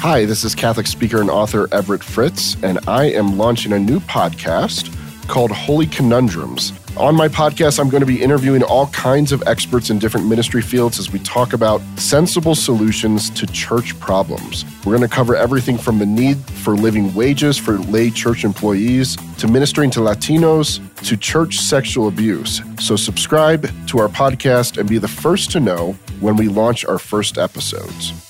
Hi, this is Catholic speaker and author Everett Fritz, and I am launching a new podcast called Holy Conundrums. On my podcast, I'm going to be interviewing all kinds of experts in different ministry fields as we talk about sensible solutions to church problems. We're going to cover everything from the need for living wages for lay church employees to ministering to Latinos to church sexual abuse. So, subscribe to our podcast and be the first to know when we launch our first episodes.